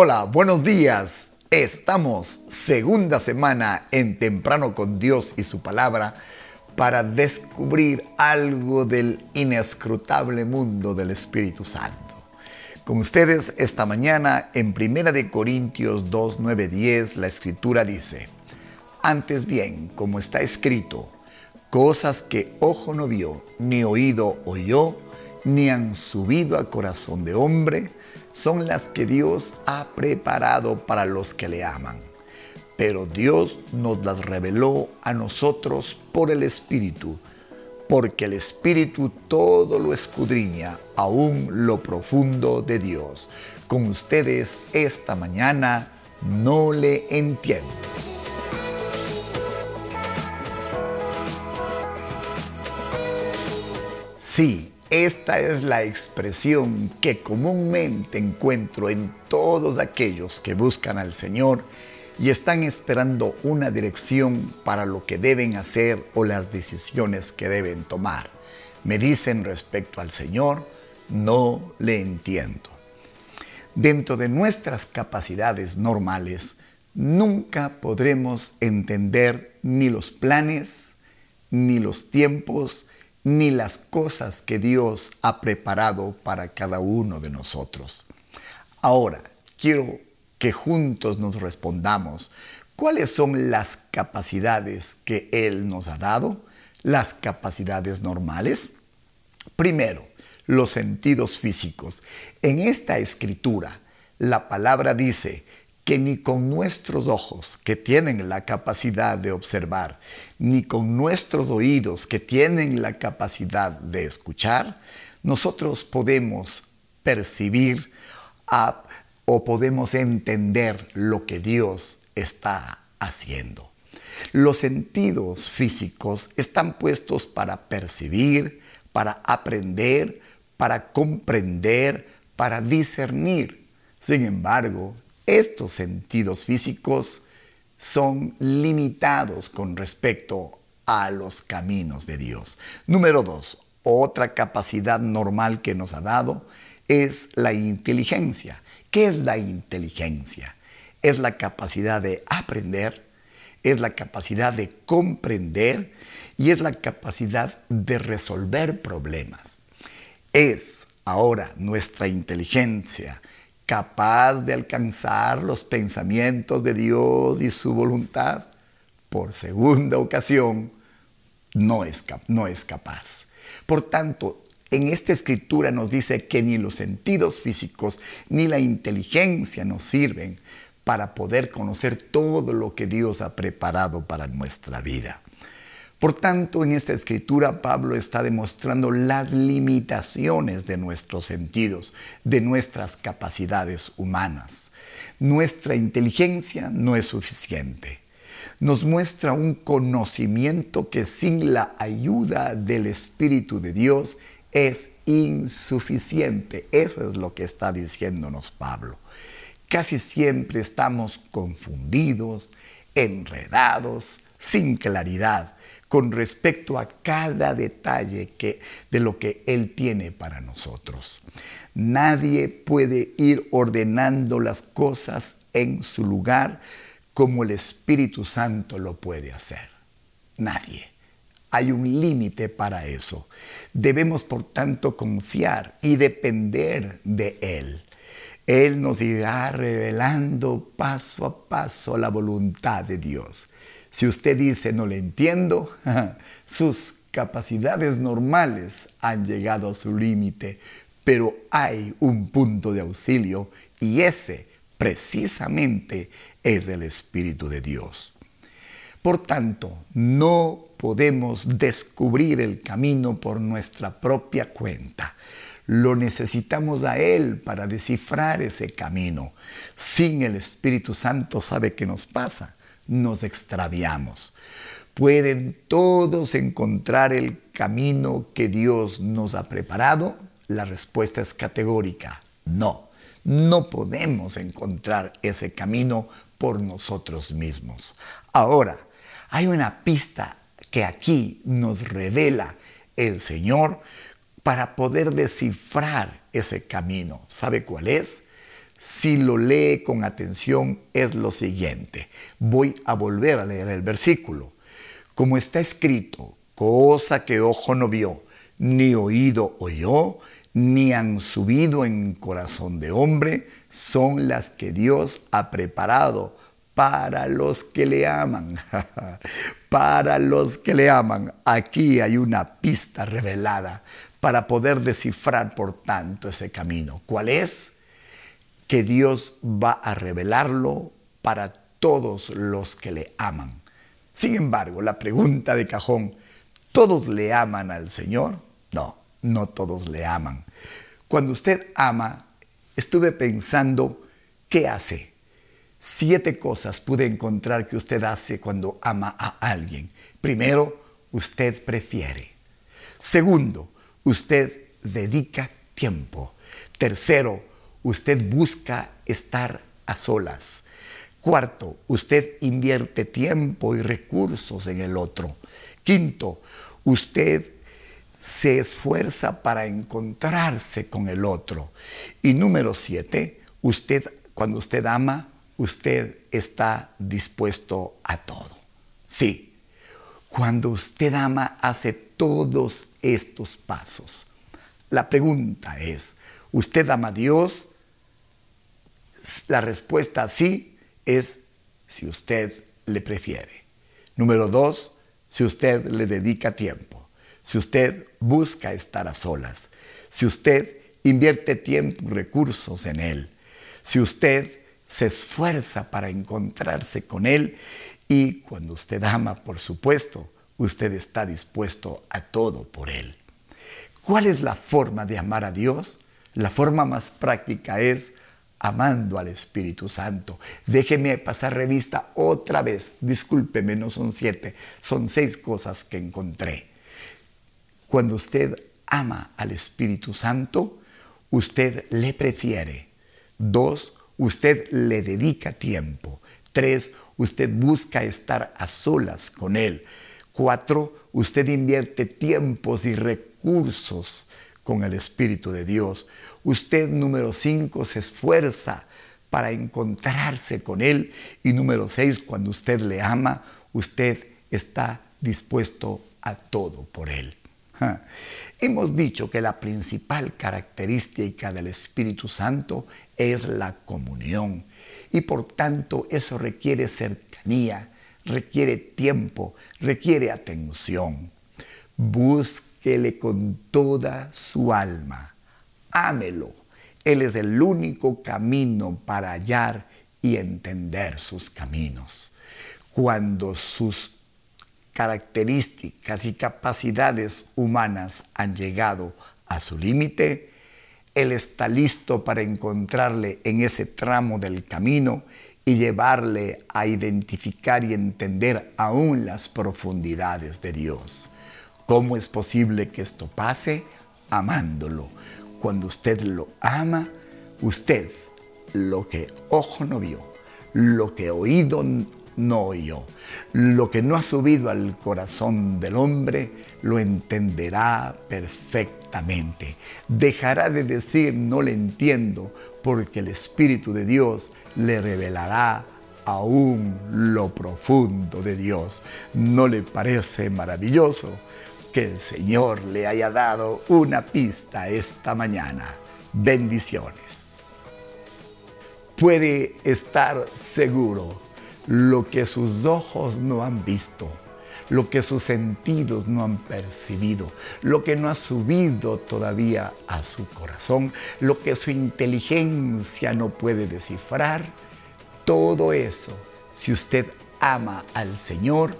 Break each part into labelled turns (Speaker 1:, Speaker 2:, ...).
Speaker 1: Hola, buenos días. Estamos segunda semana en Temprano con Dios y su palabra para descubrir algo del inescrutable mundo del Espíritu Santo. Con ustedes esta mañana en Primera de Corintios 2, 9, 10 la escritura dice, antes bien, como está escrito, cosas que ojo no vio, ni oído oyó, ni han subido a corazón de hombre, son las que Dios ha preparado para los que le aman. Pero Dios nos las reveló a nosotros por el Espíritu, porque el Espíritu todo lo escudriña, aún lo profundo de Dios. Con ustedes esta mañana no le entiendo. Sí, esta es la expresión que comúnmente encuentro en todos aquellos que buscan al Señor y están esperando una dirección para lo que deben hacer o las decisiones que deben tomar. Me dicen respecto al Señor, no le entiendo. Dentro de nuestras capacidades normales, nunca podremos entender ni los planes, ni los tiempos, ni las cosas que Dios ha preparado para cada uno de nosotros. Ahora, quiero que juntos nos respondamos cuáles son las capacidades que Él nos ha dado, las capacidades normales. Primero, los sentidos físicos. En esta escritura, la palabra dice que ni con nuestros ojos, que tienen la capacidad de observar, ni con nuestros oídos, que tienen la capacidad de escuchar, nosotros podemos percibir o podemos entender lo que Dios está haciendo. Los sentidos físicos están puestos para percibir, para aprender, para comprender, para discernir. Sin embargo, estos sentidos físicos son limitados con respecto a los caminos de Dios. Número dos, otra capacidad normal que nos ha dado es la inteligencia. ¿Qué es la inteligencia? Es la capacidad de aprender, es la capacidad de comprender y es la capacidad de resolver problemas. Es ahora nuestra inteligencia capaz de alcanzar los pensamientos de Dios y su voluntad, por segunda ocasión, no es, capaz. Por tanto, en esta escritura nos dice que ni los sentidos físicos ni la inteligencia nos sirven para poder conocer todo lo que Dios ha preparado para nuestra vida. Por tanto, en esta escritura Pablo está demostrando las limitaciones de nuestros sentidos, de nuestras capacidades humanas. Nuestra inteligencia no es suficiente. Nos muestra un conocimiento que sin la ayuda del Espíritu de Dios es insuficiente. Eso es lo que está diciéndonos Pablo. Casi siempre estamos confundidos, enredados, sin claridad con respecto a cada detalle de lo que Él tiene para nosotros. Nadie puede ir ordenando las cosas en su lugar como el Espíritu Santo lo puede hacer. Nadie. Hay un límite para eso. Debemos, por tanto, confiar y depender de Él. Él nos irá revelando paso a paso la voluntad de Dios. Si usted dice no le entiendo, sus capacidades normales han llegado a su límite, pero hay un punto de auxilio y ese precisamente es el Espíritu de Dios. Por tanto, no podemos descubrir el camino por nuestra propia cuenta. Lo necesitamos a Él para descifrar ese camino. Sin el Espíritu Santo, ¿sabe qué nos pasa? nos extraviamos. ¿Pueden todos encontrar el camino que Dios nos ha preparado? La respuesta es categórica, no. No podemos encontrar ese camino por nosotros mismos. Ahora, hay una pista que aquí nos revela el Señor para poder descifrar ese camino. ¿Sabe cuál es? si lo lee con atención, es lo siguiente. Voy a volver a leer el versículo. Como está escrito, cosa que ojo no vio, ni oído oyó, ni han subido en corazón de hombre, son las que Dios ha preparado para los que le aman. para los que le aman. Aquí hay una pista revelada para poder descifrar, por tanto, ese camino. ¿Cuál es? Que Dios va a revelarlo para todos los que le aman. Sin embargo, la pregunta de cajón, ¿todos le aman al Señor? No, no todos le aman. Cuando usted ama, estuve pensando, ¿qué hace? Siete cosas pude encontrar que usted hace cuando ama a alguien. Primero, usted prefiere. Segundo, usted dedica tiempo. Tercero, usted busca estar a solas. Cuarto, usted invierte tiempo y recursos en el otro. Quinto, usted se esfuerza para encontrarse con el otro. Y número siete, usted, cuando usted ama, usted está dispuesto a todo. Sí, cuando usted ama, hace todos estos pasos. La pregunta es, ¿usted ama a Dios? La respuesta sí es si usted le prefiere. Número dos, si usted le dedica tiempo si usted busca estar a solas, si usted invierte tiempo y recursos en Él, si usted se esfuerza para encontrarse con Él y cuando usted ama, por supuesto, usted está dispuesto a todo por Él. ¿Cuál es la forma de amar a Dios? La forma más práctica es amando al Espíritu Santo. Déjeme pasar revista otra vez. Discúlpeme, no son siete, son seis cosas que encontré. Cuando usted ama al Espíritu Santo, usted le prefiere. Dos, usted le dedica tiempo. Tres, usted busca estar a solas con Él. Cuatro, usted invierte tiempos y recursos con el Espíritu de Dios. Usted, número cinco, se esfuerza para encontrarse con Él. Y número seis, cuando usted le ama, usted está dispuesto a todo por Él. Hemos dicho que la principal característica del Espíritu Santo es la comunión y por tanto eso requiere cercanía, requiere tiempo, requiere atención. Búsquele con toda su alma, ámelo. Él es el único camino para hallar y entender sus caminos. Cuando sus características y capacidades humanas han llegado a su límite, Él está listo para encontrarle en ese tramo del camino y llevarle a identificar y entender aún las profundidades de Dios. ¿Cómo es posible que esto pase? Amándolo. Cuando usted lo ama, usted lo que ojo no vio, lo que oído no oyó. Lo que no ha subido al corazón del hombre lo entenderá perfectamente. Dejará de decir no le entiendo porque el Espíritu de Dios le revelará aún lo profundo de Dios. ¿No le parece maravilloso que el Señor le haya dado una pista esta mañana? Bendiciones. Puede estar seguro lo que sus ojos no han visto, lo que sus sentidos no han percibido, lo que no ha subido todavía a su corazón, lo que su inteligencia no puede descifrar, todo eso, si usted ama al Señor,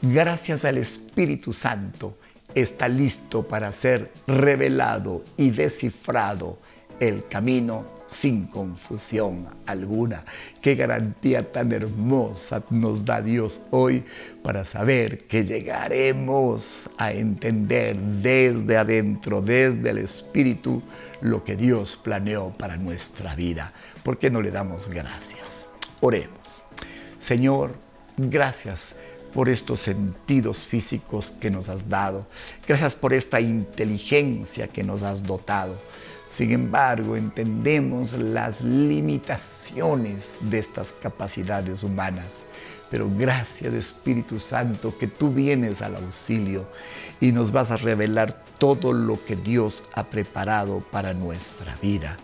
Speaker 1: gracias al Espíritu Santo, está listo para ser revelado y descifrado el camino sin confusión alguna. Qué garantía tan hermosa nos da Dios hoy para saber que llegaremos a entender desde adentro, desde el Espíritu, lo que Dios planeó para nuestra vida. ¿Por qué no le damos gracias? Oremos. Señor, gracias por estos sentidos físicos que nos has dado. Gracias por esta inteligencia que nos has dotado. Sin embargo, entendemos las limitaciones de estas capacidades humanas. Pero gracias Espíritu Santo que tú vienes al auxilio y nos vas a revelar todo lo que Dios ha preparado para nuestra vida.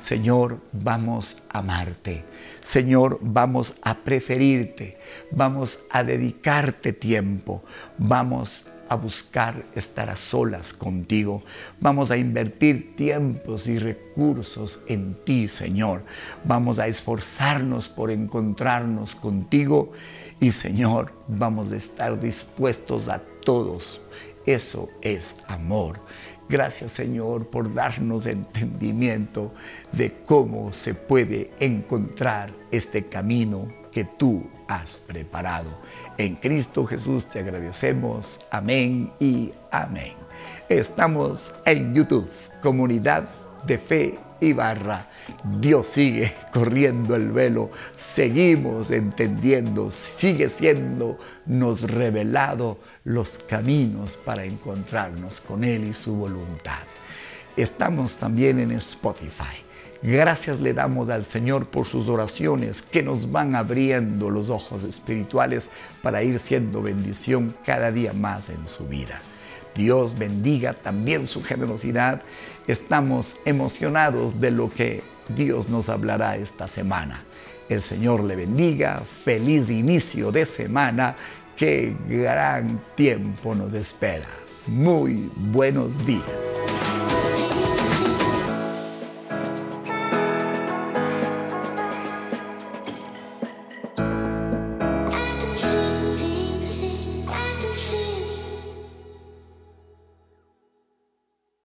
Speaker 1: Señor, vamos a amarte. Señor, vamos a preferirte. Vamos a dedicarte tiempo. Vamos a buscar estar a solas contigo. Vamos a invertir tiempos y recursos en ti, Señor. Vamos a esforzarnos por encontrarnos contigo y, Señor, vamos a estar dispuestos a todos. Eso es amor. Gracias Señor por darnos entendimiento de cómo se puede encontrar este camino que tú has preparado. En Cristo Jesús te agradecemos. Amén y amén. Estamos en YouTube, Comunidad de Fe y barra. Dios sigue corriendo el velo, seguimos entendiendo, sigue siendo nos revelado los caminos para encontrarnos con Él y su voluntad. Estamos también en Spotify. Gracias le damos al Señor por sus oraciones que nos van abriendo los ojos espirituales para ir siendo bendición cada día más en su vida. Dios bendiga también su generosidad. Estamos emocionados de lo que Dios nos hablará esta semana. El Señor le bendiga. Feliz inicio de semana. Qué gran tiempo nos espera. Muy buenos días.